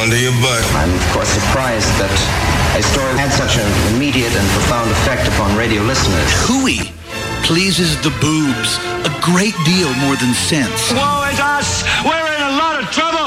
under your butt. I'm, of course, surprised that a story had such an immediate and profound effect upon radio listeners. Hooey pleases the boobs a great deal more than sense. Woe is us! We're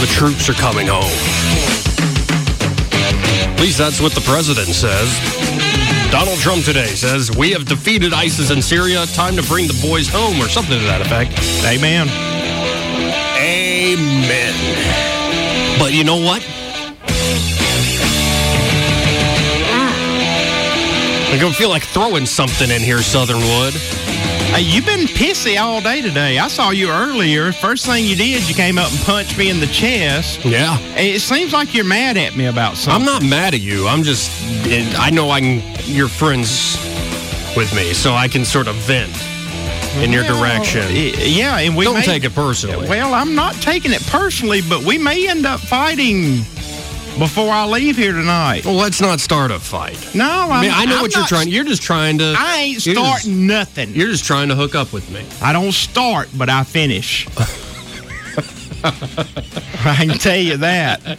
The troops are coming home. At least that's what the president says. Donald Trump today says, We have defeated ISIS in Syria. Time to bring the boys home, or something to that effect. Amen. Amen. But you know what? I'm going to feel like throwing something in here, Southernwood. Hey, you've been pissy all day today. I saw you earlier. First thing you did, you came up and punched me in the chest. Yeah. It seems like you're mad at me about something. I'm not mad at you. I'm just, I know I can, you're friends with me, so I can sort of vent in your Well, direction. Yeah, and we Don't may- take it personally. Well, I'm not taking it personally, but we may end up fighting before I leave here tonight. Well, let's not start a fight. No, I'm, I mean, I know I'm what you're trying. You're just trying to. I ain't you're just- starting nothing. You're just trying to hook up with me. I don't start, but I finish. I can tell you that.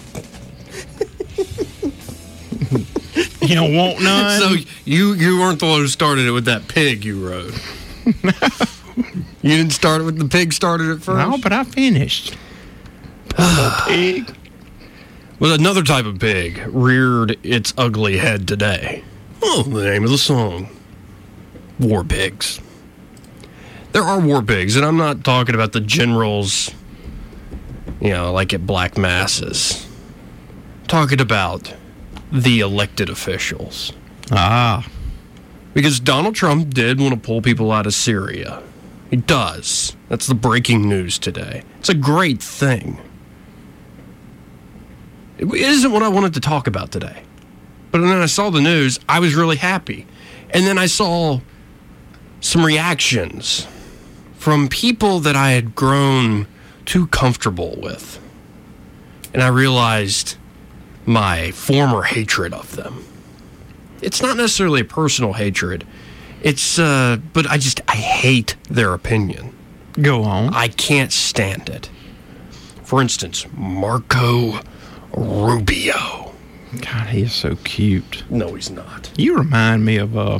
you don't want none. So you you weren't the one who started it with that pig you rode. you didn't start it with the pig. Started it first. no, but I finished. Pig. Well, another type of pig reared its ugly head today. Oh, the name of the song. War pigs. There are war pigs, and I'm not talking about the generals, you know, like at black masses. I'm talking about the elected officials. Ah. Because Donald Trump did want to pull people out of Syria. He does. That's the breaking news today. It's a great thing. It isn't what I wanted to talk about today. But then I saw the news, I was really happy. And then I saw some reactions from people that I had grown too comfortable with. And I realized my former hatred of them. It's not necessarily a personal hatred. It's uh but I just I hate their opinion. Go on. I can't stand it. For instance, Marco Rubio. God, he is so cute. No, he's not. You remind me of uh,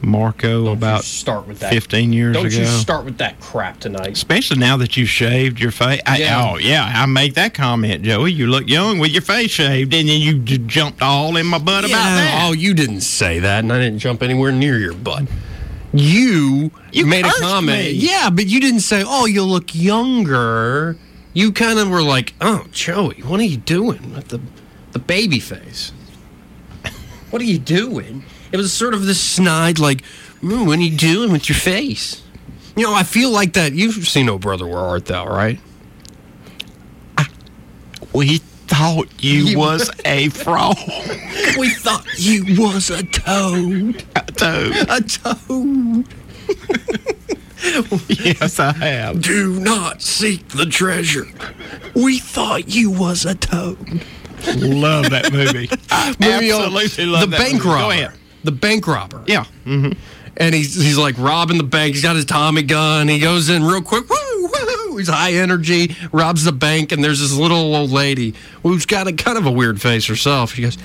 Marco about start with that. 15 years ago. Don't ago. you start with that crap tonight. Especially now that you've shaved your face. Yeah. Oh, yeah. I make that comment, Joey. You look young with your face shaved, and then you j- jumped all in my butt about that. Oh, you didn't say that, and I didn't jump anywhere near your butt. You, You made a cursed comment. me. Yeah, but you didn't say, "Oh, you look younger." You kind of were like, "Oh, Joey, what are you doing with the the baby face? What are you doing?" It was sort of this snide, like, "Mm, "What are you doing with your face?" You know, I feel like that. You've seen "Oh Brother, Where Art Thou," right? We thought you, You- was a frog. we thought you was a toad. A toad. A toad. yes, I have. Do not seek the treasure. We thought you was a toad. Love that movie. I Movie absolutely love the that bank movie. Go robber. ahead. The bank robber. Yeah. Mm-hmm. And he's he's like robbing the bank. He's got his Tommy gun. He goes in real quick. Woo, woo. He's high energy. Robs the bank, and there's this little old lady who's got a kind of a weird face herself. She goes,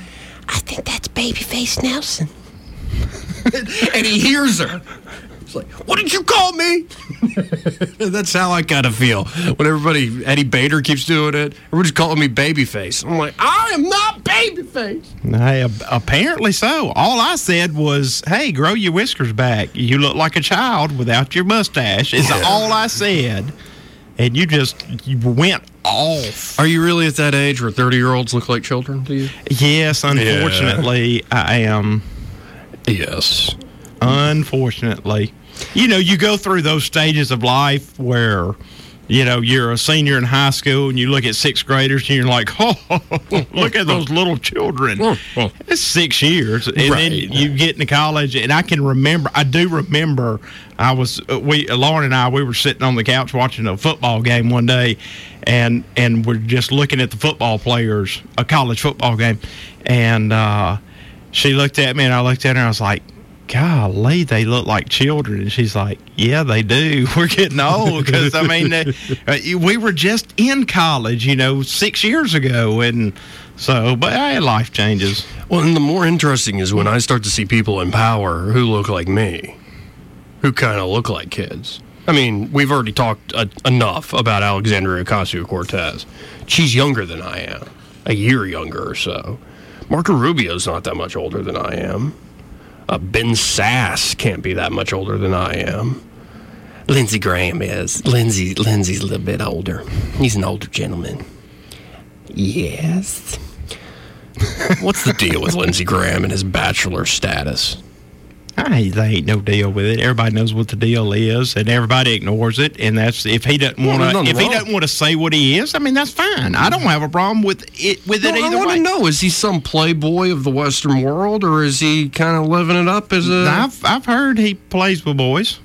"I think that's Babyface Nelson." and he hears her. He's like, "What did you call me?" That's how I kind of feel when everybody Eddie Bader keeps doing it. Everybody's calling me Babyface. I'm like, I am not Babyface. Hey, ap- apparently so. All I said was, "Hey, grow your whiskers back. You look like a child without your mustache." Is all I said, and you just you went off. Are you really at that age where 30 year olds look like children to you? Yes, unfortunately, I am. Yes. Unfortunately, you know, you go through those stages of life where you know, you're a senior in high school and you look at sixth graders and you're like, oh, look at those little children. It's six years. And then you get into college, and I can remember, I do remember, I was, uh, we, Lauren and I, we were sitting on the couch watching a football game one day, and and we're just looking at the football players, a college football game. And uh, she looked at me, and I looked at her, and I was like, golly, they look like children. And she's like, yeah, they do. We're getting old because, I mean, uh, we were just in college, you know, six years ago. And so, but hey, life changes. Well, and the more interesting is when I start to see people in power who look like me, who kind of look like kids. I mean, we've already talked uh, enough about Alexandria Ocasio Cortez. She's younger than I am, a year younger or so. Marco Rubio's not that much older than I am. Uh, ben Sasse can't be that much older than I am. Lindsey Graham is. Lindsey Lindsey's a little bit older. He's an older gentleman. Yes. What's the deal with Lindsey Graham and his bachelor status? Hey, they ain't no deal with it. Everybody knows what the deal is, and everybody ignores it. And that's if he doesn't want to. nothing If he doesn't want to say what he is, I mean that's fine. I don't have a problem with it. With it Well, I want to know: is he some playboy of the Western world, or is he kind of living it up as a? I've I've heard he plays with boys.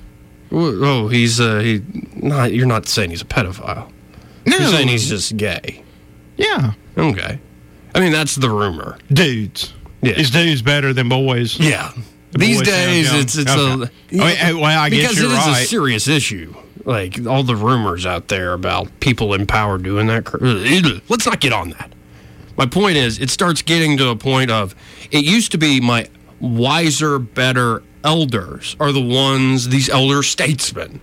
Oh, he's uh, he. Not you're not saying he's a pedophile. No, You're saying he's just gay. yeah, Okay. I mean, that's the rumor. dudes. Yeah. Is dudes better than boys? Yeah. The These days, young. it's it's Okay. a yeah, well, I guess because it is a serious issue. Like all the rumors out there about people in power doing that. Let's not get on that. My point is, it starts getting to a point of it used to be my wiser, better elders are the ones, these elder statesmen,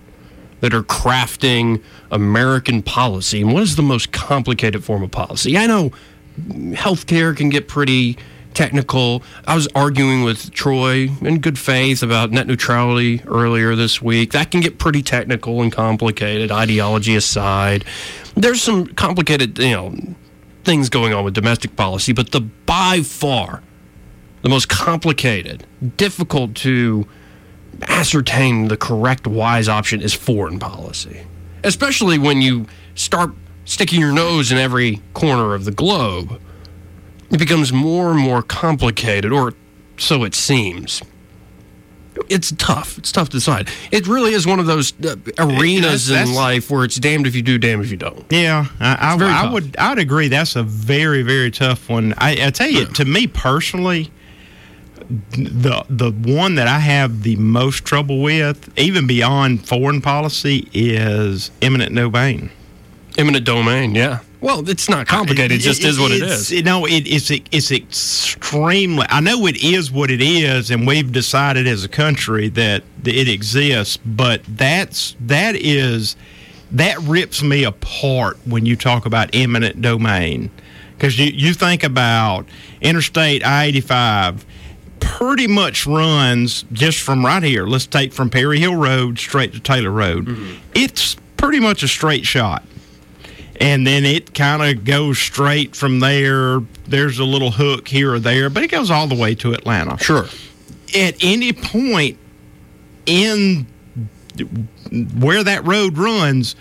that are crafting American policy. And what is the most complicated form of policy? I know healthcare can get pretty technical. I was arguing with Troy in good faith about net neutrality earlier this week. That can get pretty technical and complicated, ideology aside. There's some complicated, you know, things going on with domestic policy, but the by far the most complicated, difficult to ascertain the correct wise option is foreign policy. Especially when you start sticking your nose in every corner of the globe. It becomes more and more complicated, or so it seems. It's tough. It's tough to decide. It really is one of those uh, arenas that's- that's- in life where it's damned if you do, damned if you don't. Yeah, I, I, I would. I'd agree. That's a very, very tough one. I, I tell you, to me personally, the the one that I have the most trouble with, even beyond foreign policy, is eminent domain. Eminent domain, yeah. Well, it's not complicated. It just is what it's- is. You know, it, it's it's extremely. I know it is what it is, and we've decided as a country that it exists. But that's that is that rips me apart when you talk about eminent domain, because you you think about Interstate I eighty five. Pretty much runs just from right here. Let's take from Perry Hill Road straight to Taylor Road. Mm-hmm. It's pretty much a straight shot and then it kind of goes straight from there. There's a little hook here or there, but it goes all the way to Atlanta. Sure. At any point in where that road runs,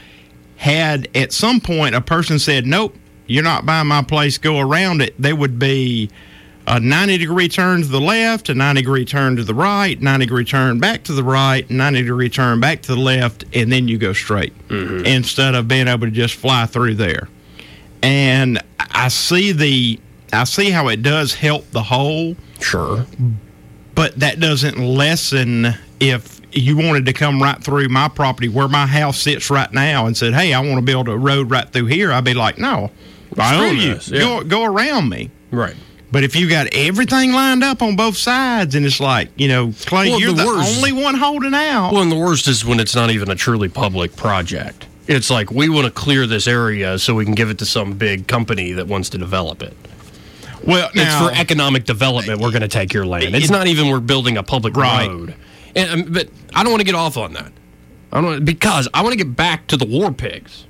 had at some point a person said, "Nope, you're not buying my place. Go around it." There would be a 90 degree turn to the left, a 90 degree turn to the right, 90 degree turn back to the right, 90 degree turn back to the left, and then you go straight mm-hmm. instead of being able to just fly through there. And I see the I see how it does help the whole, Sure. but that doesn't lessen if you wanted to come right through my property where my house sits right now and said, "Hey, I want to build a road right through here." I'd be like, "No, I own you. yeah. Go go around me." Right. But if you got everything lined up on both sides, and it's like, you know, Clay, Well, you're the the, worst- only one holding out. Well, and the worst is when it's not even a truly public project. It's like we want to clear this area so we can give it to some big company that wants to develop it. well, it's for economic development. We're going to take your land. It's It- not even we're building a public Right. road. And, um, but I don't want to get off on that. I don't because I want to get back to the war pigs.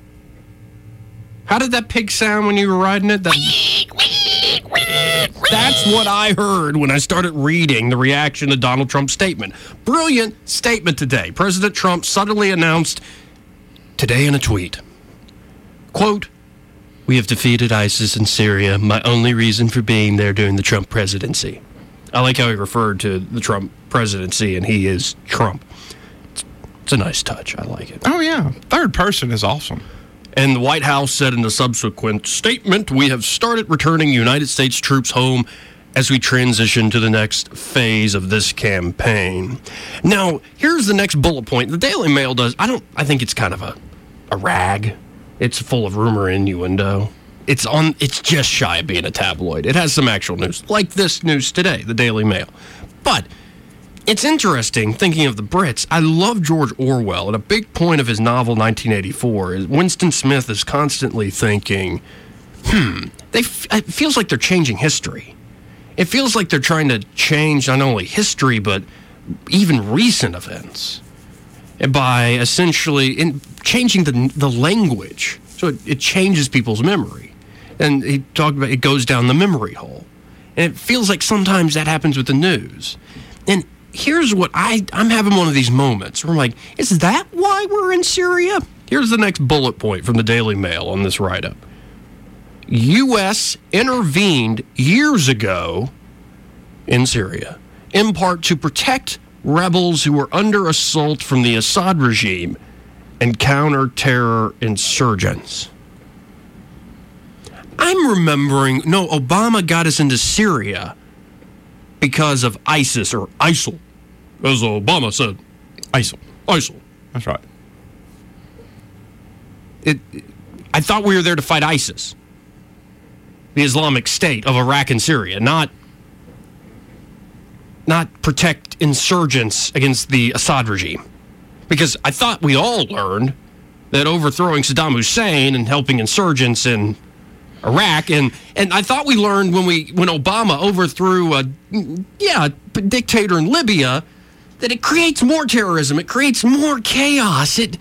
How did that pig sound when you were riding it? That, that's what I heard when I started reading the reaction to Donald Trump's statement. Brilliant statement today. President Trump suddenly announced today in a tweet Quote, we have defeated ISIS in Syria. My only reason for being there during the Trump presidency. I like how he referred to the Trump presidency, and he is Trump. It's a nice touch. I like it. Oh yeah, third person is awesome. And the White House said in a subsequent statement, we have started returning United States troops home as we transition to the next phase of this campaign. Now, here's the next bullet point. The Daily Mail does, I don't, I think it's kind of a, a rag. It's full of rumor innuendo. It's on, it's just shy of being a tabloid. It has some actual news, like this news today, the Daily Mail. But it's interesting thinking of the Brits. I love George Orwell, and a big point of his novel 1984 is Winston Smith is constantly thinking, hmm, they f- it feels like they're changing history. It feels like they're trying to change not only history, but even recent events by essentially in changing the, the language. So it, it changes people's memory. And he talked about it goes down the memory hole. And it feels like sometimes that happens with the news. And here's what I I'm having one of these moments where I'm like, is that why we're in Syria? Here's the next bullet point from the Daily Mail on this write up. U.S. intervened years ago in Syria, in part to protect rebels who were under assault from the Assad regime and counter terror insurgents. I'm remembering, no, Obama got us into Syria because of ISIS or ISIL, as Obama said. ISIL. ISIL. That's right. It, I thought we were there to fight ISIS, the Islamic State of Iraq and Syria, not not protect insurgents against the Assad regime. Because I thought we all learned that overthrowing Saddam Hussein and helping insurgents in Iraq and and I thought we learned when we when Obama overthrew a yeah a dictator in Libya that it creates more terrorism, it creates more chaos. It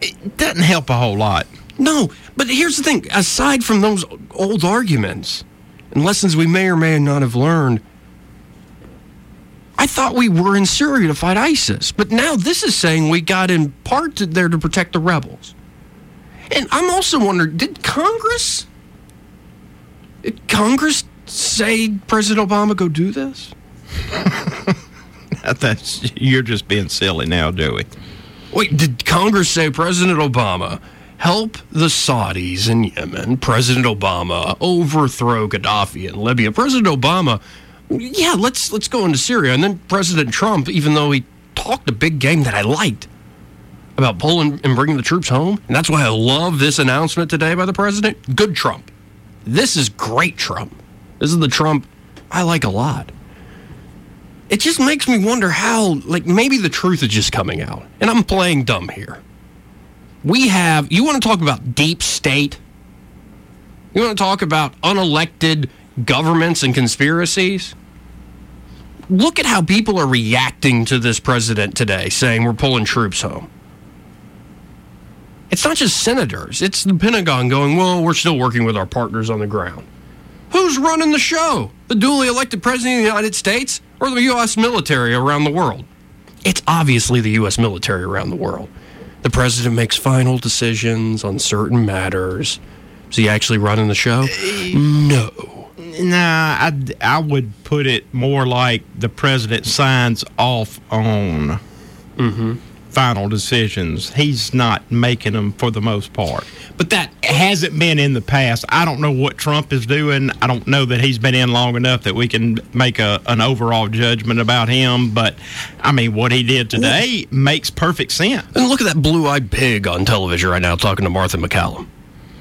It doesn't help a whole lot. no, but here's the thing: aside from those old arguments and lessons we may or may not have learned, I thought we were in Syria to fight ISIS, but now this is saying we got in part to, there to protect the rebels. And I'm also wondering: Did Congress? Did Congress say President Obama go do this? That's you're just being silly now, Joey. Wait, did Congress say President Obama help the Saudis in Yemen? President Obama overthrow Gaddafi in Libya? President Obama, yeah, let's let's go into Syria. And then President Trump, even though he talked a big game that I liked about pulling and bringing the troops home, and that's why I love this announcement today by the president. Good Trump. This is great Trump. This is the Trump I like a lot it just makes me wonder how, like, maybe the truth is just coming out. And I'm playing dumb here. We have, you want to talk about deep state? You want to talk about unelected governments and conspiracies? Look at how people are reacting to this president today, saying we're pulling troops home. It's not just senators, it's the Pentagon going, well, we're still working with our partners on the ground. Who's running the show? The duly elected president of the United States or the U.S. military around the world? It's obviously the U.S. military around the world. The president makes final decisions on certain matters. Is he actually running the show? No. Nah, I, I would put it more like the president signs off on mm-hmm. Final decisions. He's not making them for the most part. But that hasn't been in the past. I don't know what Trump is doing. I don't know that he's been in long enough that we can make a, an overall judgment about him. But I mean, what he did today makes perfect sense. And look at that blue eyed pig on television right now talking to Martha MacCallum.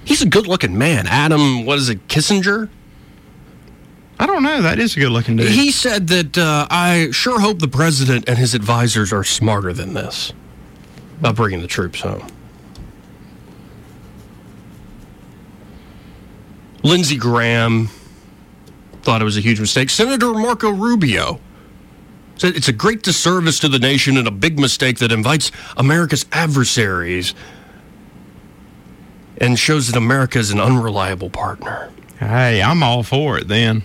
He's a good looking man. Adam, what is it, Kissinger? I don't know. That is a good looking dude. He said that uh, I sure hope the president and his advisors are smarter than this about bringing the troops home. Lindsey Graham thought it was a huge mistake. Senator Marco Rubio said it's a great disservice to the nation and a big mistake that invites America's adversaries and shows that America is an unreliable partner. Hey, I'm all for it then.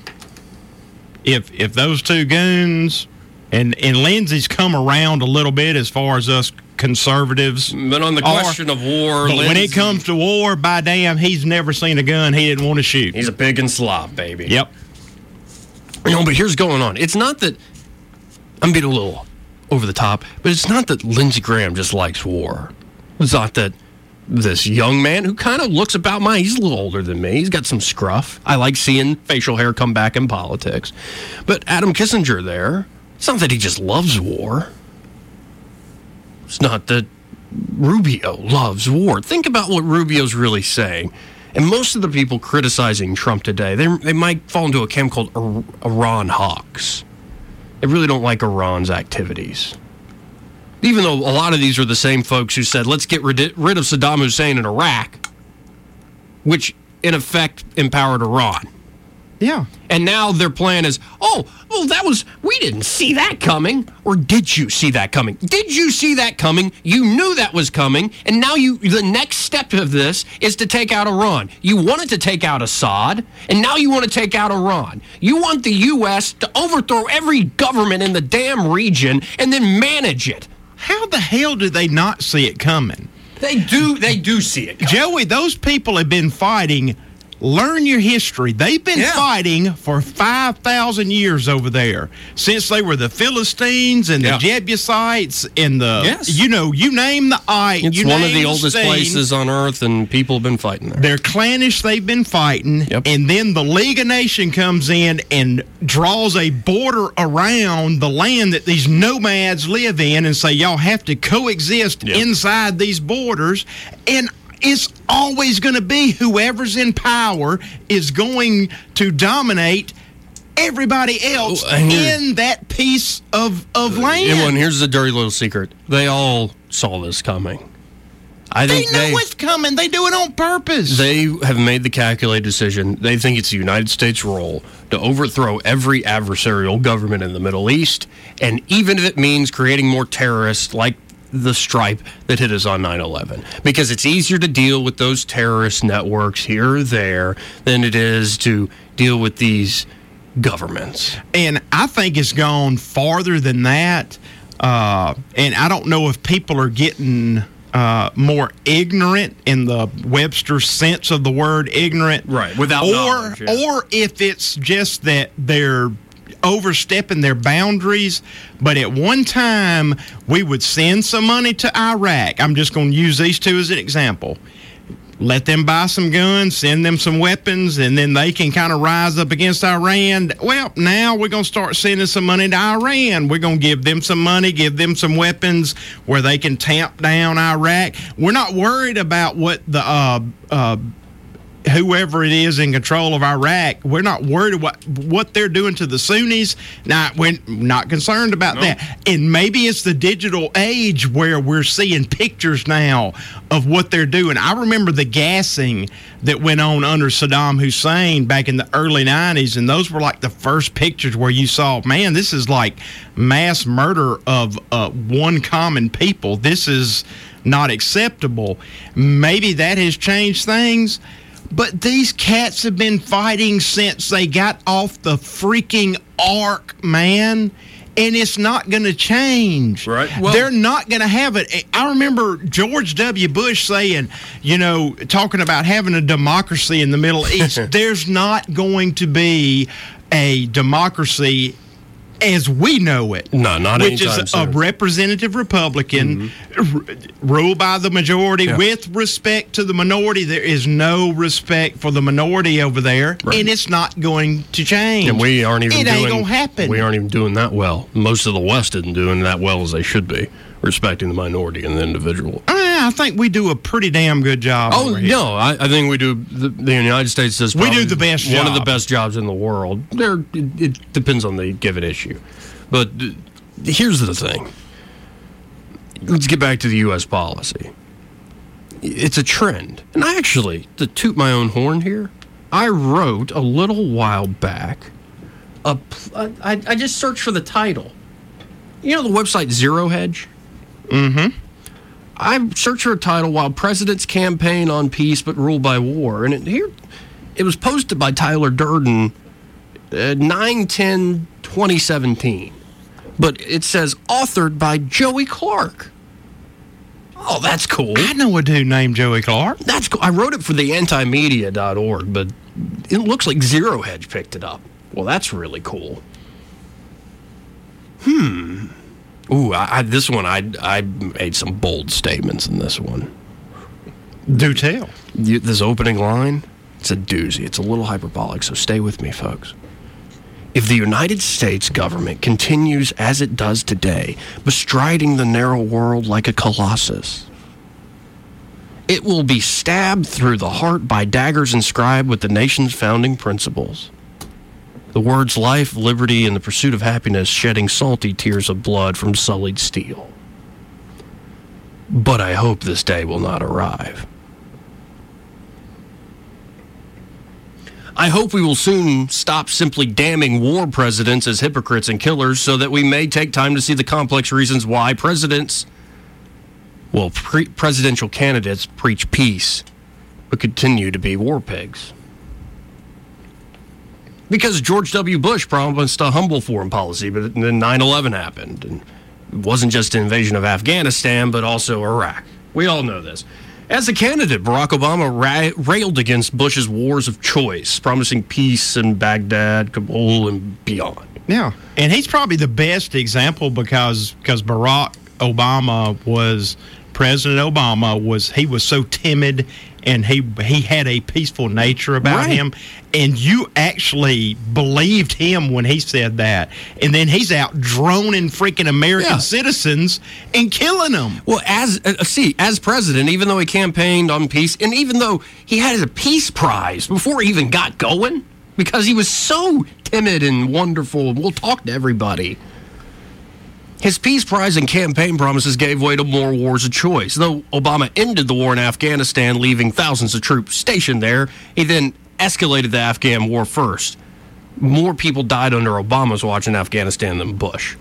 If if those two goons and and Lindsay's come around a little bit as far as us conservatives. But on the are. question of war, But when it comes to war, by damn, he's never seen a gun he didn't want to shoot. he's a pig and slop, baby. Yep. You know, but here's going on. It's not that I'm being a little over the top, but it's not that Lindsey Graham just likes war. It's not that this young man who kind of looks about my he's a little older than me. He's got some scruff. I like seeing facial hair come back in politics. But Adam Kissinger there, it's not that he just loves war. It's not that Rubio loves war. Think about what Rubio's really saying. And most of the people criticizing Trump today, they, they might fall into a camp called Iran hawks. They really don't like Iran's activities. Even though a lot of these are the same folks who said, let's get rid, rid of Saddam Hussein in Iraq, which in effect empowered Iran. Yeah. And now their plan is, oh, well, that was, we didn't see that coming. Or did you see that coming? Did you see that coming? You knew that was coming. And now you, the next step of this is to take out Iran. You wanted to take out Assad, and now you want to take out Iran. You want the U.S. to overthrow every government in the damn region and then manage it. How the hell did they not see it coming? They do, they do see it. Joey, those people have been fighting. Learn your history. They've been Yeah. fighting for 5,000 years over there since they were the Philistines and the Jebusites and the, Yes. you know, you name the I. It's you one of the oldest stain. places on earth, and people have been fighting there. They're clannish. They've been fighting, Yep. and then the League of Nations comes in and draws a border around the land that these nomads live in, and say y'all have to coexist Yep. inside these borders, and it's always going to be whoever's in power is going to dominate everybody else Oh, in that piece of of uh, land. And here's the dirty little secret. They all saw this coming. I they think know they, what's coming. They do it on purpose. they have made the calculated decision. They think it's the United States' role to overthrow every adversarial government in the Middle East, and even if it means creating more terrorists like the stripe that hit us on 9-11 because it's easier to deal with those terrorist networks here or there than it is to deal with these governments and I think it's gone farther than that. Uh, and I don't know if people are getting uh, more ignorant in the Webster sense of the word ignorant, Right, without or yeah. or if it's just that they're overstepping their boundaries. But at one time, we would send some money to Iraq. I'm just going to use these two as an example let them buy some guns, send them some weapons, and then they can kind of rise up against Iran. Well, now we're going to start sending some money to Iran. We're going to give them some money, give them some weapons where they can tamp down Iraq. We're not worried about what the uh, uh, whoever it is in control of Iraq, we're not worried about what they're doing to the Sunnis. Now, we're not concerned about that. And maybe it's the digital age where we're seeing pictures now of what they're doing. I remember the gassing that went on under Saddam Hussein back in the early 90s, and those were like the first pictures where you saw, man, this is like mass murder of uh, one common people. This is not acceptable. Maybe that has changed things. But these cats have been fighting since they got off the freaking ark, man. And it's not going to change. Right. Well- They're not going to have it. I remember George W. Bush saying, you know, talking about having a democracy in the Middle East. There's not going to be a democracy as we know it. No, not which is a soon. representative Republican, mm-hmm. r- ruled by the majority Yeah. with respect to the minority. There is no respect for the minority over there, and it's not going to change. And we aren't even It doing, ain't gonna happen. We aren't even doing that well. Most of the West isn't doing that well as they should be, respecting the minority and the individual. Uh, I think we do a pretty damn good job. Oh no, I, I think we do. The, the United States does. We do the best One of the best jobs in the world. There, it, it depends on the given issue, but here's the thing. Let's get back to the U.S. policy. It's a trend, and I actually, to toot my own horn here, I wrote a little while back. A, I, I just searched for the title. You know the website Zero Hedge. I searched for a title while presidents campaign on peace but rule by war. And it, here, it was posted by Tyler Durden, uh, 9 10 2017. But it says authored by Joey Clark. Oh, that's cool. I know a dude named Joey Clark. That's cool. I wrote it for the antimedia.org, but it looks like Zero Hedge picked it up. Well, that's really cool. Hmm. Ooh, I, I, this one, I, I made some bold statements in this one. Do tell. You, this opening line, it's a doozy. It's a little hyperbolic, so stay with me, folks. If the United States government continues as it does today, bestriding the narrow world like a colossus, it will be stabbed through the heart by daggers inscribed with the nation's founding principles. The words life, liberty, and the pursuit of happiness shedding salty tears of blood from sullied steel. But I hope this day will not arrive. I hope we will soon stop simply damning war presidents as hypocrites and killers so that we may take time to see the complex reasons why presidents, well, pre- presidential candidates preach peace but continue to be war pigs. Because George W. Bush promised a humble foreign policy, but then 9 11 happened. And it wasn't just an invasion of Afghanistan, but also Iraq. We all know this. As a candidate, Barack Obama ra- railed against Bush's wars of choice, promising peace in Baghdad, Kabul, and beyond. Yeah, and he's probably the best example because because Barack Obama was President Obama was he was so timid and he he had a peaceful nature about Right. him and you actually believed him when he said that and then he's out droning freaking American Yeah. citizens and killing them. Well, as uh, see, as president, even though he campaigned on peace, and even though he had a peace prize before he even got going, because he was so timid and wonderful, we'll talk to everybody. His peace prize and campaign promises gave way to more wars of choice. Though Obama ended the war in Afghanistan, leaving thousands of troops stationed there, he then escalated the Afghan war first. More people died under Obama's watch in Afghanistan than Bush.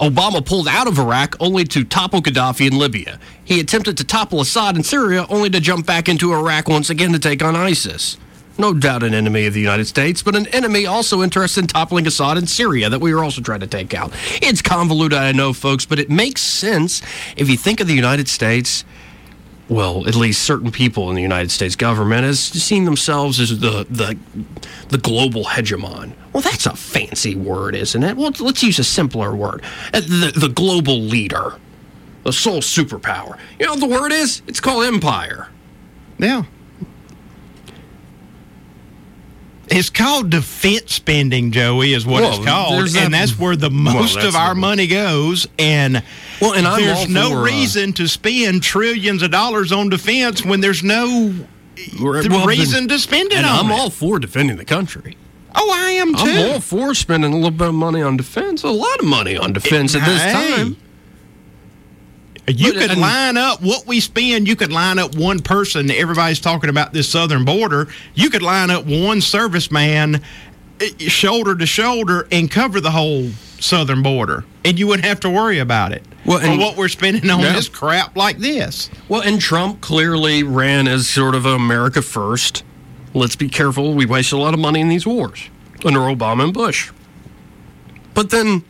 Obama pulled out of Iraq only to topple Gaddafi in Libya. He attempted to topple Assad in Syria only to jump back into Iraq once again to take on ISIS. No doubt an enemy of the United States, but an enemy also interested in toppling Assad in Syria that we are also trying to take out. It's convoluted, I know, folks, but it makes sense if you think of the United States well, at least certain people in the United States government as seeing themselves as the the the global hegemon. Well, that's a fancy word, isn't it? Well, let's use a simpler word. Uh, The the global leader, the sole superpower. You know what the word is? It's called empire. Yeah. It's called defense spending, Joey, is what Well, it's called. there's and that's where the most that's of our money goes. And, Well, and I'm there's no for, uh, reason to spend trillions of dollars on defense when there's no Well, then- reason to spend it I'm it. all for defending the country. Oh, I am too. I'm all for spending a little bit of money on defense, a lot of money on defense at this Hey. time. You But- could and- line up what we spend. You could line up one person. Everybody's talking about this southern border. You could line up one serviceman eh, shoulder to shoulder and cover the whole southern border, and you wouldn't have to worry about it. Well, and- what we're spending on Yeah. this crap like this. Well, and Trump clearly ran as sort of America first. Let's be careful. We wasted a lot of money in these wars under Obama and Bush. But then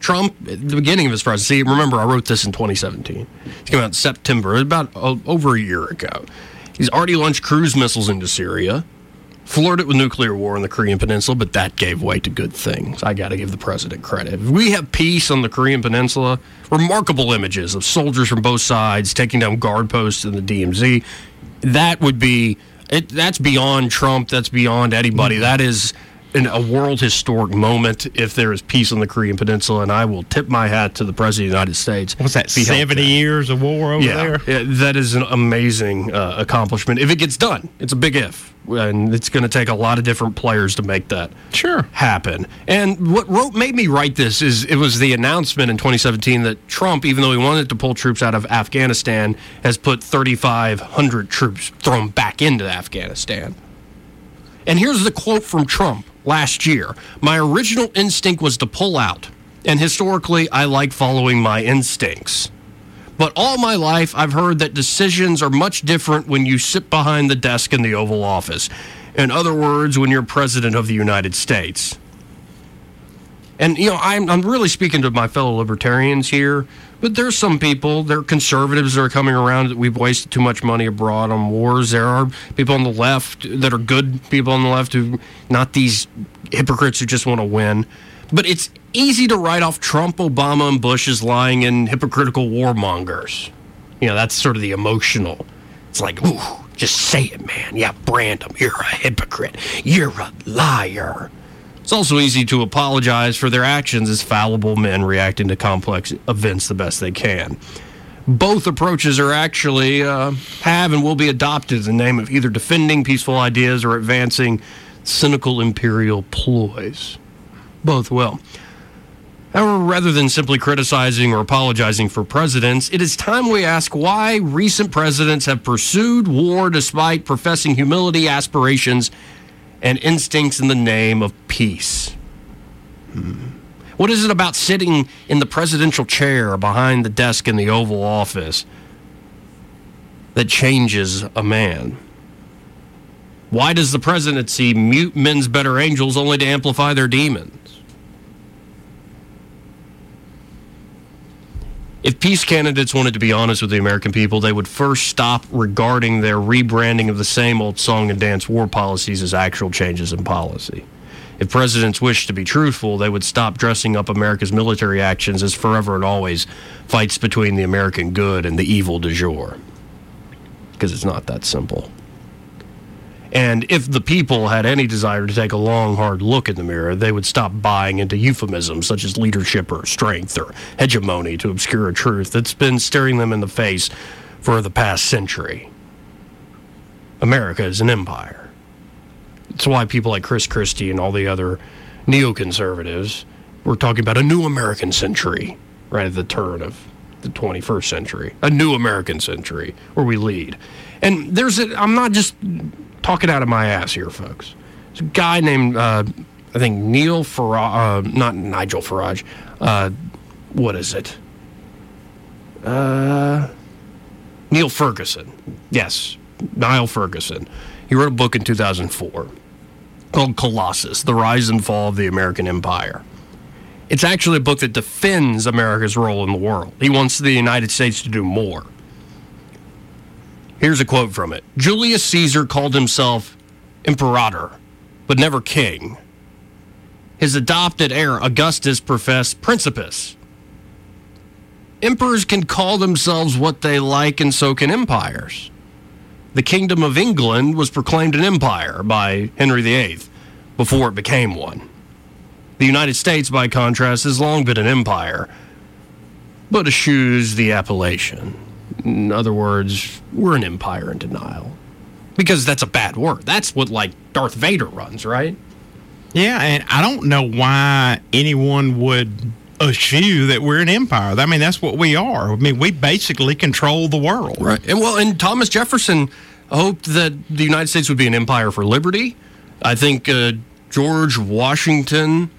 Trump, at the beginning of his presidency, remember I wrote this in 2017. It came out in September, about uh, over a year ago. He's already launched cruise missiles into Syria, flirted with nuclear war on the Korean Peninsula, but that gave way to good things. I got to give the president credit. We have peace on the Korean Peninsula, remarkable images of soldiers from both sides taking down guard posts in the DMZ. That would be it, that's beyond Trump. That's beyond anybody. That is an, a world historic moment if there is peace on the Korean Peninsula, and I will tip my hat to the President of the United States. What's that? if he helped Seventy years of war over Yeah, there. yeah, that is an amazing uh, accomplishment. If it gets done, it's a big if, and it's going to take a lot of different players to make that Sure. happen. And what wrote made me write this is it was the announcement in 2017 that Trump, even though he wanted to pull troops out of Afghanistan, has put 3,500 troops thrown back into Afghanistan. And here's the quote from Trump last year My original instinct was to pull out. And historically, I like following my instincts. But all my life, I've heard that decisions are much different when you sit behind the desk in the Oval Office. In other words, when you're President of the United States. And you know, I'm I'm really speaking to my fellow libertarians here, but there's some people, there are conservatives that are coming around that we've wasted too much money abroad on wars. There are people on the left that are good people on the left who not these hypocrites who just want to win. But it's easy to write off Trump, Obama, and Bush as lying and hypocritical warmongers. You know, that's sort of the emotional. It's like, ooh, just say it, man. Yeah, brand them. You're a hypocrite. You're a liar. It's also easy to apologize for their actions as fallible men reacting to complex events the best they can. Both approaches are actually uh, have and will be adopted in the name of either defending peaceful ideas or advancing cynical imperial ploys. Both will. However, rather than simply criticizing or apologizing for presidents, it is time we ask why recent presidents have pursued war despite professing humility, aspirations, and instincts in the name of peace. Hmm. What is it about sitting in the presidential chair behind the desk in the Oval Office that changes a man? Why does the presidency mute men's better angels only to amplify their demons? If peace candidates wanted to be honest with the American people, they would first stop regarding their rebranding of the same old song and dance war policies as actual changes in policy. If presidents wished to be truthful, they would stop dressing up America's military actions as forever and always fights between the American good and the evil du jour. Because it's not that simple. And if the people had any desire to take a long, hard look in the mirror, they would stop buying into euphemisms such as leadership or strength or hegemony to obscure a truth that's been staring them in the face for the past century. America is an empire. It's why people like Chris Christie and all the other neoconservatives were talking about a new American century right at the turn of the 21st century, a new American century where we lead. And there's a, I'm not just talking out of my ass here, folks. There's a guy named, uh, I think, Neil Farage, uh, not Nigel Farage. Uh, what is it? Uh, Neil Ferguson. Yes, Niall Ferguson. He wrote a book in 2004 called Colossus The Rise and Fall of the American Empire. It's actually a book that defends America's role in the world. He wants the United States to do more. Here's a quote from it Julius Caesar called himself imperator, but never king. His adopted heir, Augustus, professed principes. Emperors can call themselves what they like, and so can empires. The Kingdom of England was proclaimed an empire by Henry VIII before it became one. The United States, by contrast, has long been an empire, but eschews the appellation. In other words, we're an empire in denial. Because that's a bad word. That's what, like, Darth Vader runs, right? Yeah, and I don't know why anyone would eschew that we're an empire. I mean, that's what we are. I mean, we basically control the world. Right. And well, and Thomas Jefferson hoped that the United States would be an empire for liberty. I think uh, George Washington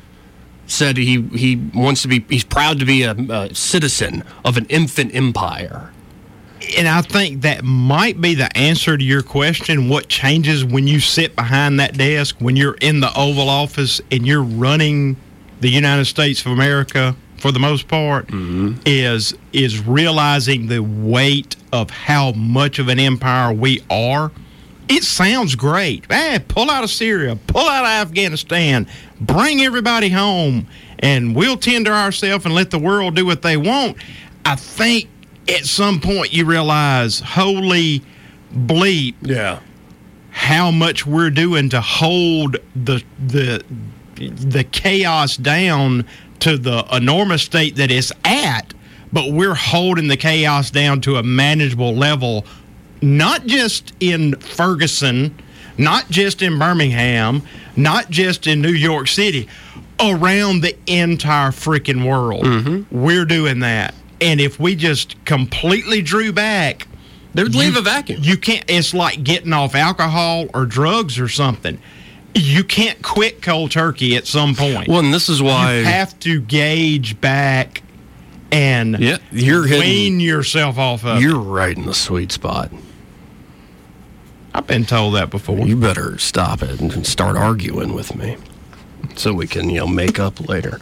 said he, he wants to be, he's proud to be a, a citizen of an infant empire. And I think that might be the answer to your question. What changes when you sit behind that desk, when you're in the Oval Office and you're running the United States of America for the most part, mm-hmm. is is realizing the weight of how much of an empire we are. It sounds great. Hey, pull out of Syria, pull out of Afghanistan, bring everybody home, and we'll tend to ourselves and let the world do what they want. I think at some point you realize, holy bleep, Yeah. how much we're doing to hold the the the chaos down to the enormous state that it's at, but we're holding the chaos down to a manageable level, not just in Ferguson, not just in Birmingham, not just in New York City, around the entire freaking world. Mm-hmm. We're doing that. And if we just completely drew back, They would leave a vacuum. you can't. It's like getting off alcohol or drugs or something. You can't quit cold turkey at some point. Well, and this is why. you have to gauge back and yeah, you're hitting. yourself off of. You're right in the sweet spot. I've been told that before. You better stop it and start arguing with me. so we can you know make up later.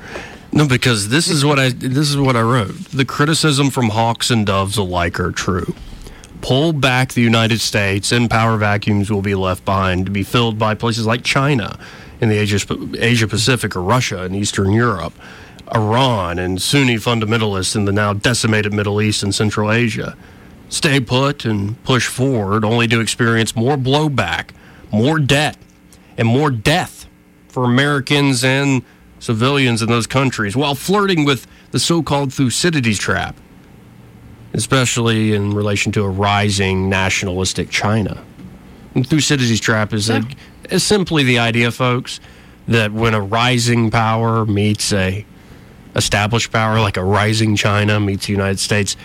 No, because this is what I this is what I wrote. The criticism from hawks and doves alike are true. Pull back the United States, and power vacuums will be left behind to be filled by places like China in the Asia, Asia Pacific or Russia and Eastern Europe, Iran and Sunni fundamentalists in the now decimated Middle East and Central Asia. Stay put and push forward only to experience more blowback, more debt, and more death for Americans and civilians in those countries while flirting with the so called Thucydides trap, especially in relation to a rising nationalistic China. And Thucydides trap is, a, is simply the idea, folks, that when a rising power meets a established power like a rising China meets the United States,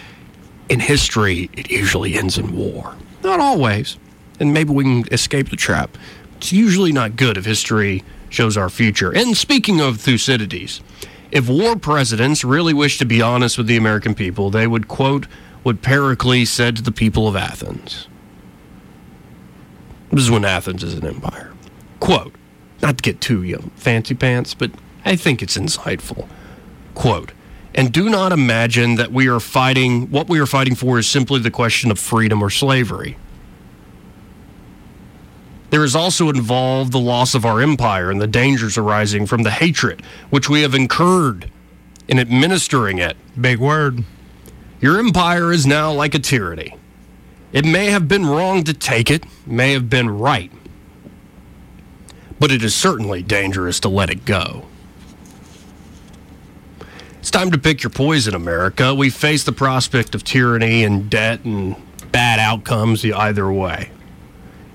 in history, it usually ends in war. Not always. And maybe we can escape the trap. It's usually not good if history shows our future. And speaking of Thucydides, if war presidents really wish to be honest with the American people, they would quote what Pericles said to the people of Athens. This is when Athens is an empire. Quote, not to get too you know, fancy pants, but I think it's insightful. Quote, and do not imagine that we are fighting, what we are fighting for is simply the question of freedom or slavery. There is also involved the loss of our empire and the dangers arising from the hatred which we have incurred in administering it. Big word. Your empire is now like a tyranny. It may have been wrong to take it, may have been right, but it is certainly dangerous to let it go. It's time to pick your poison, America. We face the prospect of tyranny and debt and bad outcomes either way.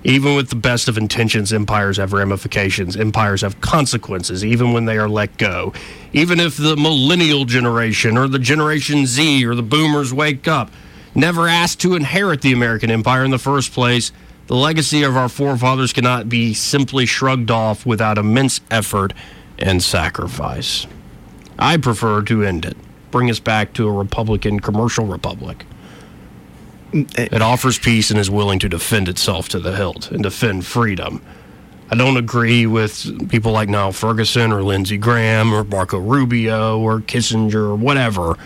Even with the best of intentions, empires have ramifications. Empires have consequences, even when they are let go. Even if the millennial generation or the Generation Z or the boomers wake up, never asked to inherit the American empire in the first place, the legacy of our forefathers cannot be simply shrugged off without immense effort and sacrifice. I prefer to end it, bring us back to a Republican commercial republic. It offers peace and is willing to defend itself to the hilt and defend freedom. I don't agree with people like Niall Ferguson or Lindsey Graham or Marco Rubio or Kissinger or whatever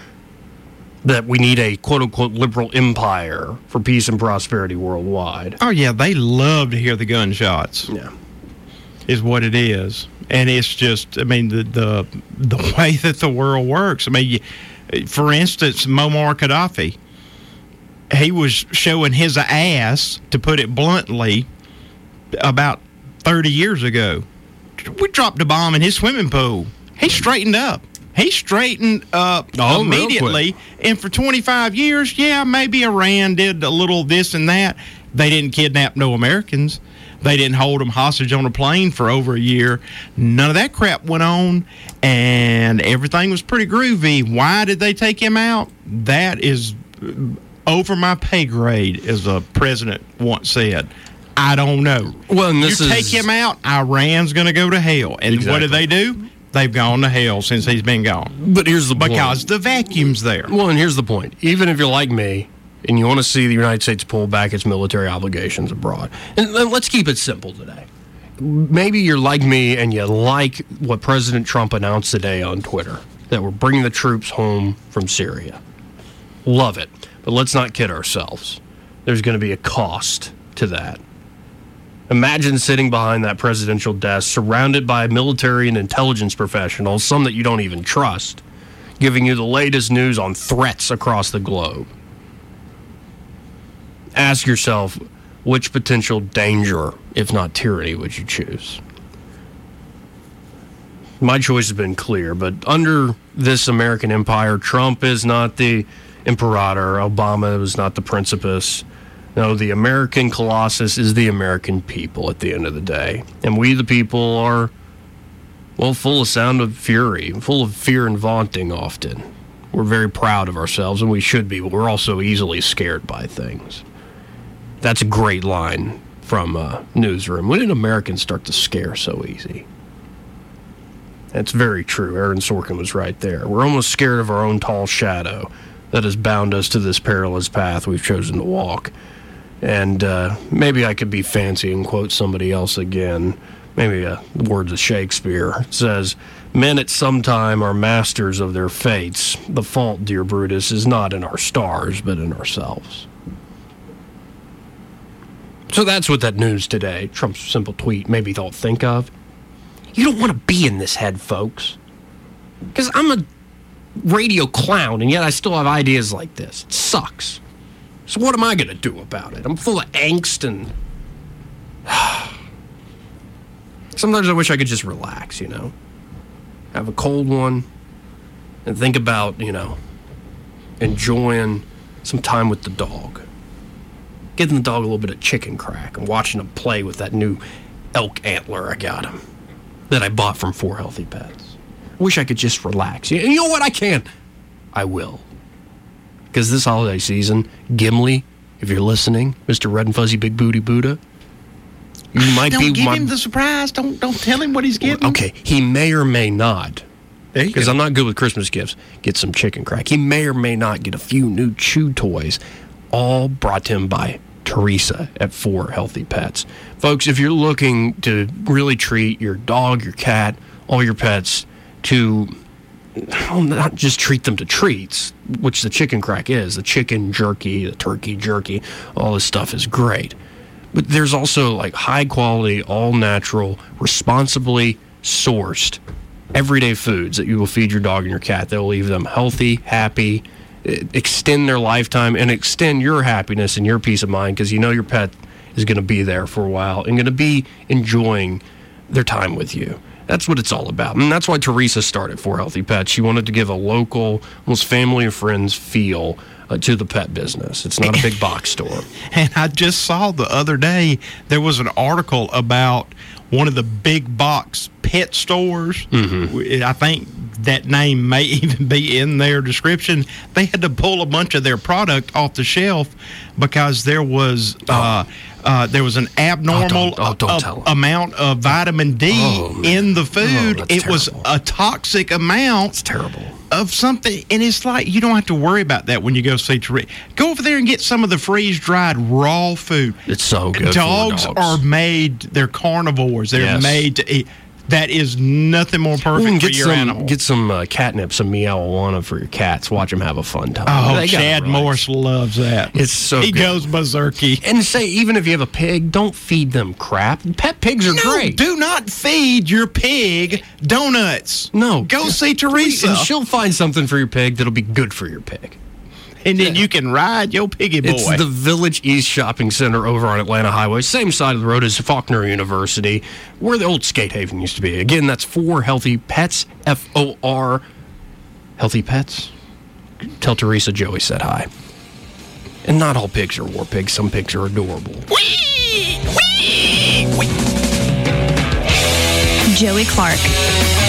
that we need a quote unquote liberal empire for peace and prosperity worldwide. Oh yeah, they love to hear the gunshots. Yeah. Is what it is. And it's just I mean the the the way that the world works. I mean for instance, Muammar Gaddafi he was showing his ass, to put it bluntly, about 30 years ago. We dropped a bomb in his swimming pool. He straightened up. He straightened up Oh, immediately. And for 25 years, yeah, maybe Iran did a little this and that. They didn't kidnap no Americans. They didn't hold them hostage on a plane for over a year. None of that crap went on, and everything was pretty groovy. Why did they take him out? That is over my pay grade, as the president once said. I don't know. Well, and this you take him out, Iran's going to go to hell. And what Exactly. did they do? They've gone to hell since he's been gone But here's the point. because the vacuum's there. Well, and here's the point. Even if you're like me and you want to see the United States pull back its military obligations abroad, and let's keep it simple today. Maybe you're like me and you like what President Trump announced today on Twitter that we're bringing the troops home from Syria. Love it. But let's not kid ourselves. There's going to be a cost to that. Imagine sitting behind that presidential desk surrounded by military and intelligence professionals, some that you don't even trust giving you the latest news on threats across the globe. Ask yourself which potential danger, if not tyranny, would you choose? My choice has been clear, but under this American empire, Trump is not the imperator, Obama is not the principus. No, the American colossus is the American people at the end of the day. And we, the people, are well, full of sound of fury, full of fear and vaunting often. We're very proud of ourselves, and we should be, but we're also easily scared by things. That's a great line from uh, Newsroom. When did Americans start to scare so easy? That's very true. Aaron Sorkin was right there. We're almost scared of our own tall shadow that has bound us to this perilous path we've chosen to walk. And uh, maybe I could be fancy and quote somebody else again, maybe uh, the words of Shakespeare, says, Men at some time are masters of their fates. The fault, dear Brutus, is not in our stars, but in ourselves. So that's what that news today, Trump's simple tweet, me thought think of. You don't want to be in this head, folks. Because I'm a radio clown, and yet I still have ideas like this. It sucks. So what am I going to do about it? I'm full of angst and. Sometimes I wish I could just relax, you know? Have a cold one and think about, you know, enjoying some time with the dog. Giving the dog a little bit of chicken crack and watching him play with that new elk antler I got him that I bought from For Healthy Pets. Wish I could just relax. You know what? I can't. I will. Because this holiday season, Gimli, if you're listening, Mr. Red and Fuzzy Big Booty Buddha, you might Don't be give my. him the surprise. Don't don't tell him what he's getting. okay, he may or may not. Because. I'm not good with Christmas gifts. Get some chicken crack. He may or may not get a few new chew toys, all brought to him by Teresa at For Healthy Pets. Folks, if you're looking to really treat your dog, your cat, all your pets to not just treat them to treats, which the chicken crack is, the chicken jerky, the turkey jerky, all this stuff is great. But there's also like high quality, all natural, responsibly sourced everyday foods that you will feed your dog and your cat that will leave them healthy, happy, extend their lifetime, and extend your happiness and your peace of mind because you know your pet is going to be there for a while and going to be enjoying their time with you. That's what it's all about. And that's why Teresa started For Healthy Pets. She wanted to give a local, almost family and friends feel uh, to the pet business. It's not a big box store. And I just saw the other day there was an article about one of the big box pet stores. Mm-hmm. I think that name may even be in their description. They had to pull a bunch of their product off the shelf because there was uh, uh, there was an abnormal oh, don't uh, tell 'em. amount of vitamin D Oh, in the food. Oh, it was a toxic amount It's terrible. of something, and it's like you don't have to worry about that when you go see Teresa. Go over there and get some of the freeze dried raw food. It's so good. for Dogs, are made; they're carnivores. They're Yes. made to eat. That is nothing more Ooh, perfect and for get your some animal. get some uh, catnip, some meow for your cats. Watch them have a fun time. oh, They Chad relax. Morris loves that. It's so he good. goes berserky. And say even if you have a pig, don't feed them crap. Pet pigs are No, great. do not feed your pig donuts. No, go just- see Teresa, and she'll find something for your pig that'll be good for your pig. And then you can ride your piggy boy. It's the Village East Shopping Center over on Atlanta Highway, same side of the road as Faulkner University, where the old skate haven used to be. Again, that's for Healthy Pets, F O R, Healthy Pets. Tell Teresa Joey said hi. And not all pigs are war pigs, some pigs are adorable. Joey Clark.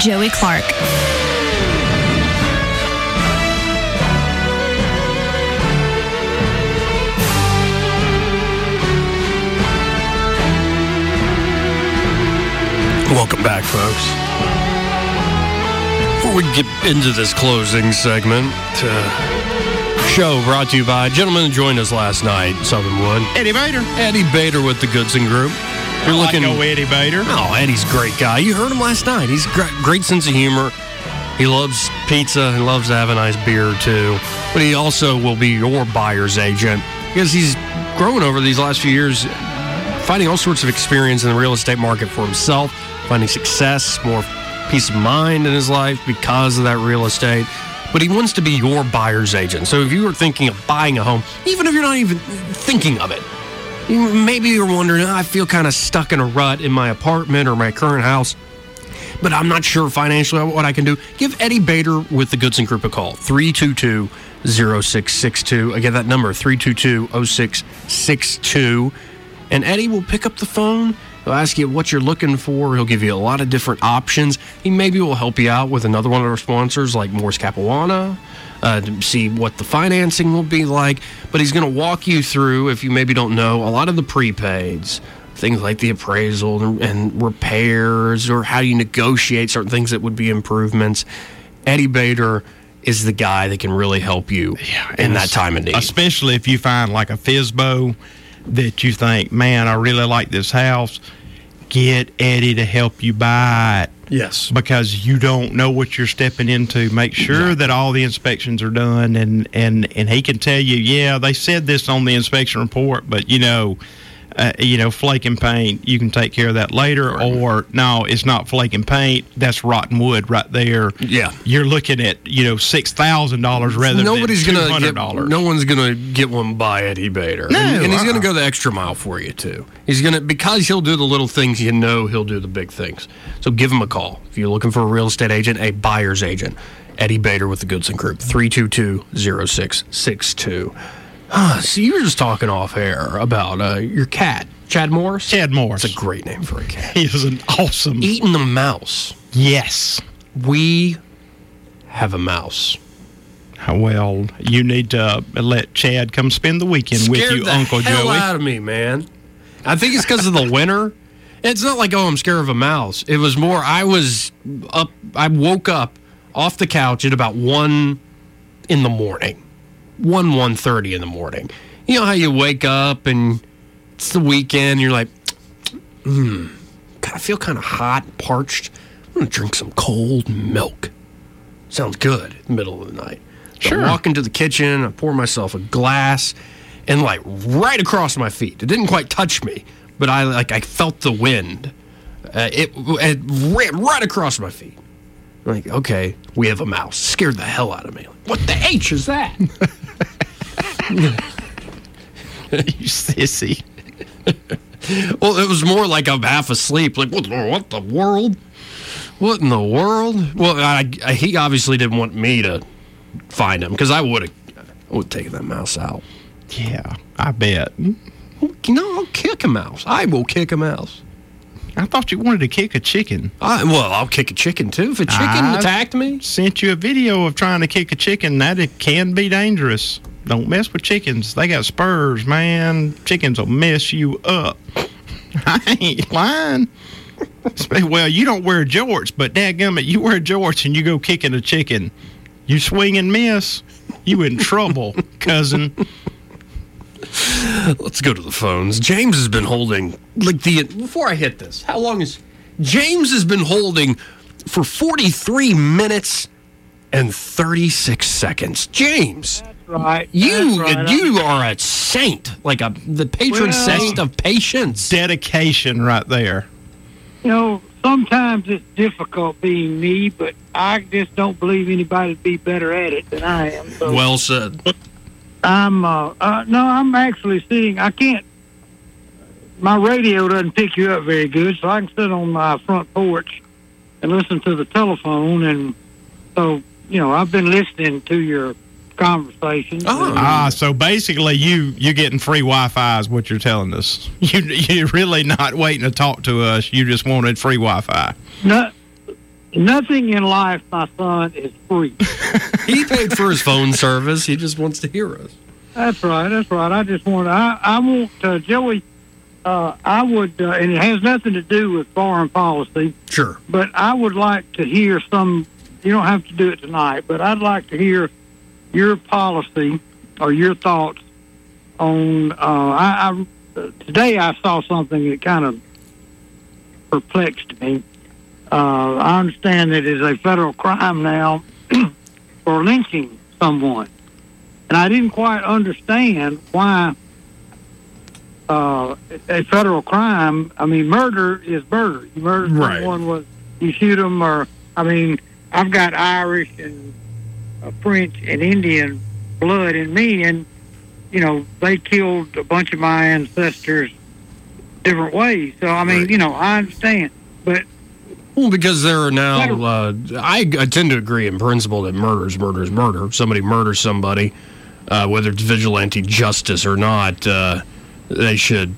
Joey Clark. Welcome back, folks. Before we get into this closing segment, uh, show brought to you by a gentleman who joined us last night, Southernwood, Eddie Bader. Eddie Bader with the Goodson Group. You're I like looking. old Eddie Bader. Oh, Eddie's a great guy. You heard him last night. He's great, great sense of humor. He loves pizza. He loves to have a nice beer too. But he also will be your buyer's agent because he's grown over these last few years, finding all sorts of experience in the real estate market for himself, finding success, more peace of mind in his life because of that real estate. But he wants to be your buyer's agent. So if you are thinking of buying a home, even if you're not even thinking of it, maybe you're wondering, "Oh, I feel kind of stuck in a rut in my apartment or my current house, but I'm not sure financially what I can do. Give Eddie Bader with the Goodson Group a call, 322 0662. Again, that number, 322 0662. And Eddie will pick up the phone. He'll ask you what you're looking for. He'll give you a lot of different options. He maybe will help you out with another one of our sponsors like Morse Capuana. Uh, to see what the financing will be like. But he's going to walk you through, if you maybe don't know, a lot of the prepaids, things like the appraisal and, and repairs, or how you negotiate certain things that would be improvements. Eddie Bader is the guy that can really help you in that time of need. Especially if you find like a Fizbo that you think, man, I really like this house. Get Eddie to help you buy it. Yes. Because you don't know what you're stepping into. Make sure that all the inspections are done and, and, and he can tell you, yeah, they said this on the inspection report, but you know, uh, you know, flake and paint, you can take care of that later. Or no, it's not flake and paint. That's rotten wood right there. Yeah. You're looking at, you know, $6,000 rather Nobody's than gonna $200. get, no one's gonna get one by Eddie Bader. No, and, and he's uh-uh. gonna go the extra mile for you too. He's gonna because he'll do the little things. You know he'll do the big things. So give him a call if you're looking for a real estate agent, a buyer's agent. Eddie Bader with the Goodson Group, 322-0662. Ah, so you were just talking off air about uh, your cat, Chad Morris. Chad Morris. It's a great name for a cat. He is an awesome. Eating the mouse. Yes. We have a mouse. Well, you need to let Chad come spend the weekend with you, the Uncle hell Joey. out of me, man. I think it's because of the winter. It's not like oh, I'm scared of a mouse. It was more I was up. I woke up off the couch at about one in the morning, one one thirty in the morning. You know how you wake up and it's the weekend. You're like, hmm, I feel kind of hot, parched. I'm gonna drink some cold milk. Sounds good. in the Middle of the night. So Sure. I walk into the kitchen. I pour myself a glass, and like right across my feet. It didn't quite touch me, but I like I felt the wind. Uh, it, it ran right across my feet. Like, okay, we have a mouse. Scared the hell out of me. Like, what the H is that? you sissy. well, it was more like I'm half asleep. Like, what, the- what the world? What in the world? Well, I, I, he obviously didn't want me to find him because I would have I would have taken that mouse out. Yeah, I bet. No, I'll kick a mouse. I will kick a mouse. I thought you wanted to kick a chicken. I, well, I'll kick a chicken too. If a chicken I attacked me, Sent you a video of trying to kick a chicken. That it can be dangerous. Don't mess with chickens. They got spurs, man. Chickens will mess you up. I ain't lying. Well, you don't wear jorts, but dadgummit, you wear jorts and you go kicking a chicken. You swing and miss, you in trouble, cousin. Let's go to the phones. James has been holding like the before I hit this. How long is James has been holding for 43 minutes and 36 seconds. James, Right. you That's right. you are a saint, like a the patron Well- saint of patience. Dedication right there. You know, sometimes it's difficult being me, but I just don't believe anybody'd be better at it than I am. So Well said. I'm, uh, uh, no, I'm actually sitting, I can't, my radio doesn't pick you up very good, so I can sit on my front porch and listen to the telephone. And so, you know, I've been listening to your conversations. Oh. Ah, so basically, you you getting free Wi-Fi is what you're telling us. You you're really not waiting to talk to us. You just wanted free Wi-Fi. No, nothing in life, my son, is free. He paid for his phone service. He just wants to hear us. That's right. That's right. I just want. I I want uh, Joey. Uh, I would, uh, and it has nothing to do with foreign policy, Sure. but I would like to hear some. You don't have to do it tonight, but I'd like to hear your policy or your thoughts on. Uh, I, I today I saw something that kind of perplexed me. Uh, I understand that it is a federal crime now for lynching someone and I didn't quite understand why uh, a federal crime. I mean, murder is murder. You murder Right. someone with you shoot them, or I mean, I've got Irish and uh, French and Indian blood in me, and you know they killed a bunch of my ancestors different ways. So I mean, Right. you know, I understand, but Well, because there are now, uh, I, I tend to agree in principle that murder is murder is murder. If somebody murders somebody, uh, whether it's vigilante justice or not, uh, they should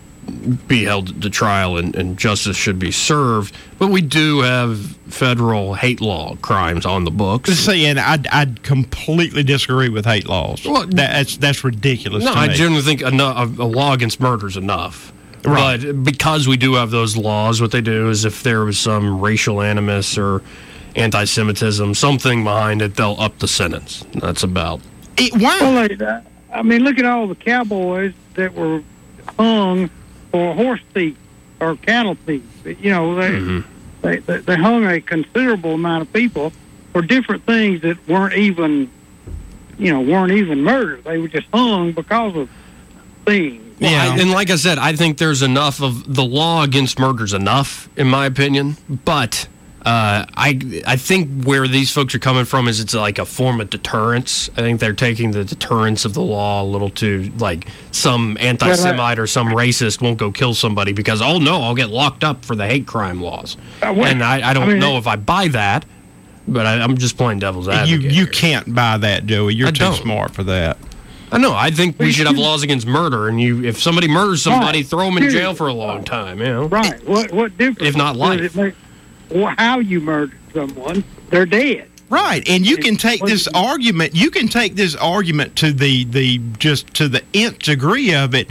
be held to trial and, and justice should be served. But we do have federal hate law crimes on the books. Saying I'd, I'd completely disagree with hate laws. Well, that's that's ridiculous. No, to I me. generally think enough, a, a law against murder is enough. Right. But because we do have those laws, what they do is if there was some racial animus or anti Semitism, something behind it, they'll up the sentence. That's about. It, why? Well, I mean, look at all the cowboys that were hung for horse thief or cattle thief. You know, they, Mm-hmm. they, they they hung a considerable amount of people for different things that weren't even, you know, weren't even murder. They were just hung because of things. Well, Yeah. I- and like I said, I think there's enough of the law against murder's enough, in my opinion. But uh, I I think where these folks are coming from is it's like a form of deterrence. I think they're taking the deterrence of the law a little too like some anti-Semite or some racist won't go kill somebody because oh no, I'll get locked up for the hate crime laws. Uh, and I, I don't I mean, know if I buy that, but I, I'm just playing devil's you advocate. you here. can't buy that, Joey. You're I too don't. smart for that. I know. I think we should have laws against murder, and you, if somebody murders somebody, Right. throw them in jail for a long time. You know, Right. What what difference? If not does life. it make? Well, how you murder someone? They're dead. Right, and you can take this argument. You can take this argument to the the just to the nth degree of it.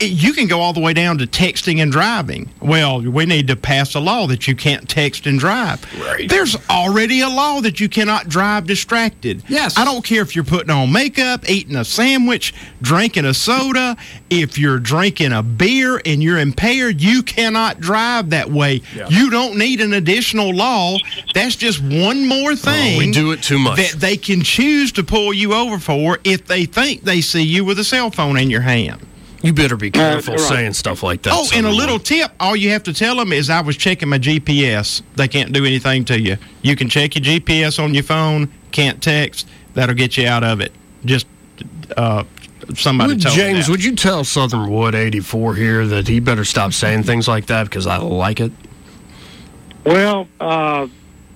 It- You can go all the way down to texting and driving. Well, we need to pass a law that you can't text and drive. Right. There's already a law that you cannot drive distracted. Yes. I don't care if you're putting on makeup, eating a sandwich, drinking a soda. If you're drinking a beer and you're impaired, you cannot drive that way. Yeah. You don't need an additional law. That's just one more thing Oh, we do it too much. that they can choose to pull you over for if they think they see you with a cell phone in your hand. You better be careful right. saying stuff like that. Oh, and a little One. tip all you have to tell them is I was checking my GPS. They can't do anything to you. You can check your GPS on your phone, can't text. That'll get you out of it. Just uh, somebody Would- told me James, that. would you tell Southern Wood 84 here that he better stop saying things like that because I like it? Well, uh,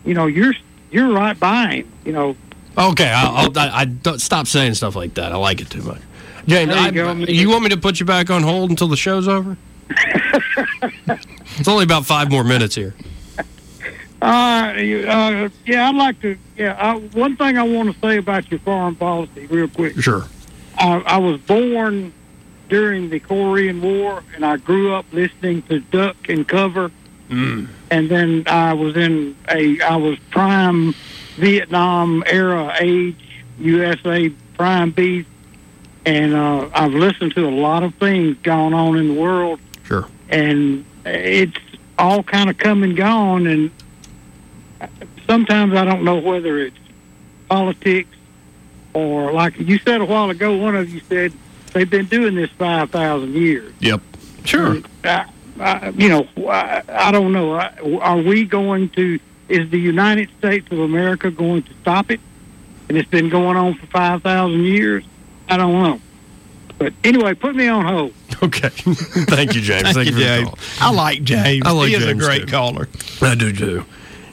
you know, you're you're right by him. You know, Okay, I'll, I'll, I, I stop saying stuff like that. I like it too much. James, There you I, go. you want me to put you back on hold until the show's over? it's only about five more minutes here. Uh, uh, yeah, I'd like to. Yeah, I, one thing I want to say about your foreign policy, real quick. Sure. I, I was born during the Korean War, and I grew up listening to Duck and Cover. Mm. And then I was in a, I was prime Vietnam era age USA prime beef, and uh, I've listened to a lot of things going on in the world, Sure. and it's all kind of come and gone, and sometimes I don't know whether it's politics or like you said a while ago. One of you said they've been doing this five thousand years. Yep. Sure. I, I, you know, I, I don't know. Are we going to? Is the United States of America going to stop it? And it's been going on for five thousand years. I don't know. But anyway, put me on hold. Okay. Thank you, James. Thank, Thank, you, for James. I like James. I like he is a great too. caller. I do too.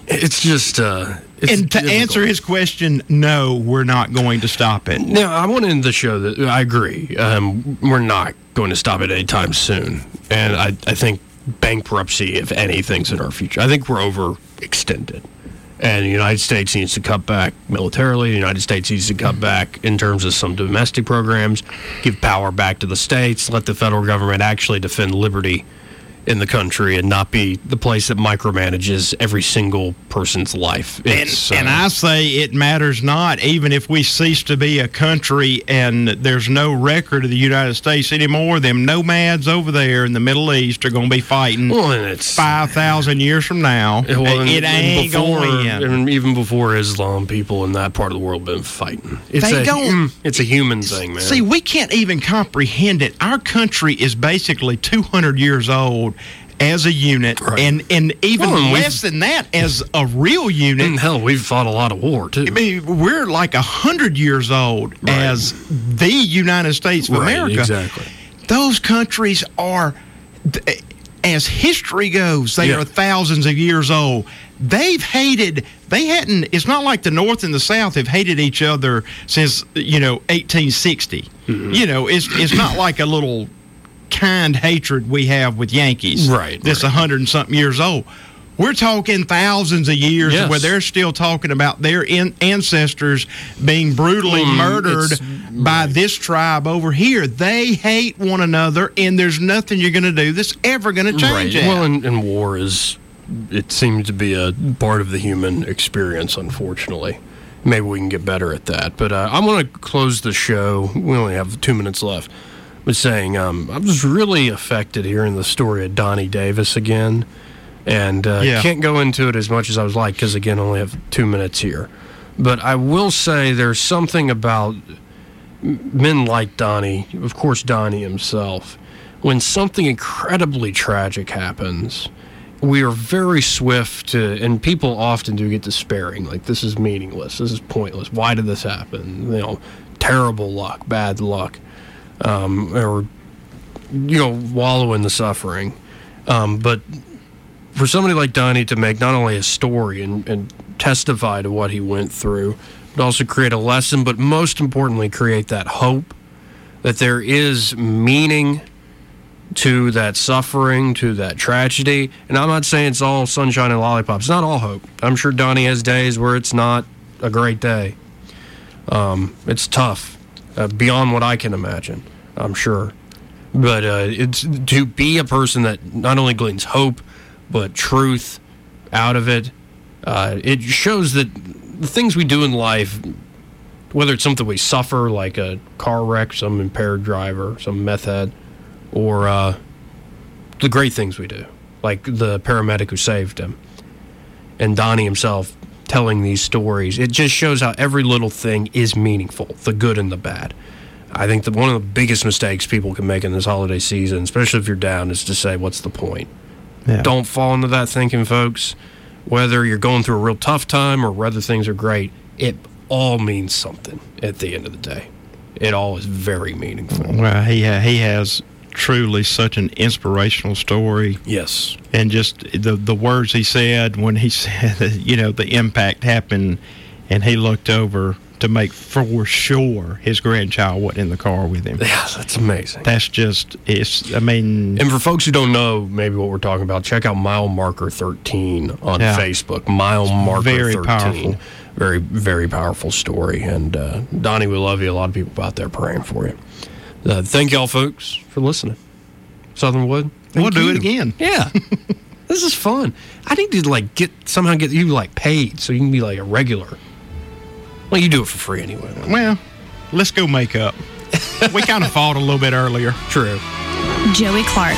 It's just. Uh, it's and to difficult. answer his question, no, we're not going to stop it. No, I want to end the show that I agree. Um, we're not going to stop it anytime soon. And I, I think bankruptcy, if anything's in our future, I think we're overextended. And the United States needs to cut back militarily. The United States needs to cut back in terms of some domestic programs, give power back to the states, let the federal government actually defend liberty in the country and not be the place that micromanages every single person's life. And, It's, and uh, I say it matters not, even if we cease to be a country and there's no record of the United States anymore. Them nomads over there in the Middle East are going to be fighting well, and it's five thousand years from now. Well, and- it ain't going to end. And even before Islam, people in that part of the world been fighting. It's They a, don't- It's a human thing, man. See, we can't even comprehend it. Our country is basically 200 years old as a unit, Right. and, and even Well, less than that as a real unit. and hell, we've fought a lot of war too. I mean, we're like a hundred years old Right. as the United States of Right, America. exactly. Those countries are, as history goes, they Yeah. are thousands of years old. They've hated. They hadn't. It's not like the North and the South have hated each other since you know 1860. Mm-hmm. You know, it's it's not like a little kind hatred we have with Yankees. Right, That's a right. hundred and something years old. We're talking thousands of years Yes. where they're still talking about their in- ancestors being brutally Mm, murdered by this tribe over here. They hate one another, and there's nothing you're going to do that's ever going to change right. that. Well, and, and war is, it seems to be a part of the human experience, unfortunately. Maybe we can get better at that. But uh, I want to close the show. We only have two minutes left. But saying, um, I was really affected hearing the story of Donnie Davis again. And uh, Yeah. can't go into it as much as I was like, because again, I only have two minutes here. But I will say there's something about men like Donnie, of course, Donnie himself, when something incredibly tragic happens, we are very swift to, and people often do get despairing. Like, this is meaningless. This is pointless. Why did this happen? You know, terrible luck, bad luck, um, or, you know, wallow in the suffering. Um, but for somebody like Donnie to make not only a story and, and testify to what he went through, but also create a lesson, but most importantly, create that hope that there is meaning to that suffering, to that tragedy. And I'm not saying it's all sunshine and lollipops. It's not all hope. I'm sure Donnie has days where it's not a great day. Um, it's tough, uh, beyond what I can imagine, I'm sure. But uh, it's to be a person that not only gleans hope, but truth out of it. Uh, it shows that the things we do in life, whether it's something we suffer, like a car wreck, some impaired driver, some meth head, or uh, the great things we do, like the paramedic who saved him, and Donnie himself telling these stories. It just shows how every little thing is meaningful, the good and the bad. I think that one of the biggest mistakes people can make in this holiday season, especially if you're down, is to say, "What's the point?" Yeah. Don't fall into that thinking, folks. Whether you're going through a real tough time or whether things are great, it all means something at the end of the day. It all is very meaningful. Well, he ha- he has truly such an inspirational story, Yes. and just the the words he said when he said you know the impact happened, and he looked over to make for sure his grandchild wasn't in the car with him. Yeah, that's amazing. That's just it's. I mean, And for folks who don't know maybe what we're talking about, check out Mile Marker 13 on Yeah. Facebook. Mile Marker very 13. powerful. Very, very powerful story. And uh, Donnie, we love you. A lot of people out there praying for you. Uh, thank y'all, folks, for listening. Southern Wood. we'll do you. it again. Yeah. this is fun. I need to like get somehow get you like paid so you can be like a regular. Well, you do it for free anyway. Well, let's go make up. we kind of fought a little bit earlier. True. Joey Clark.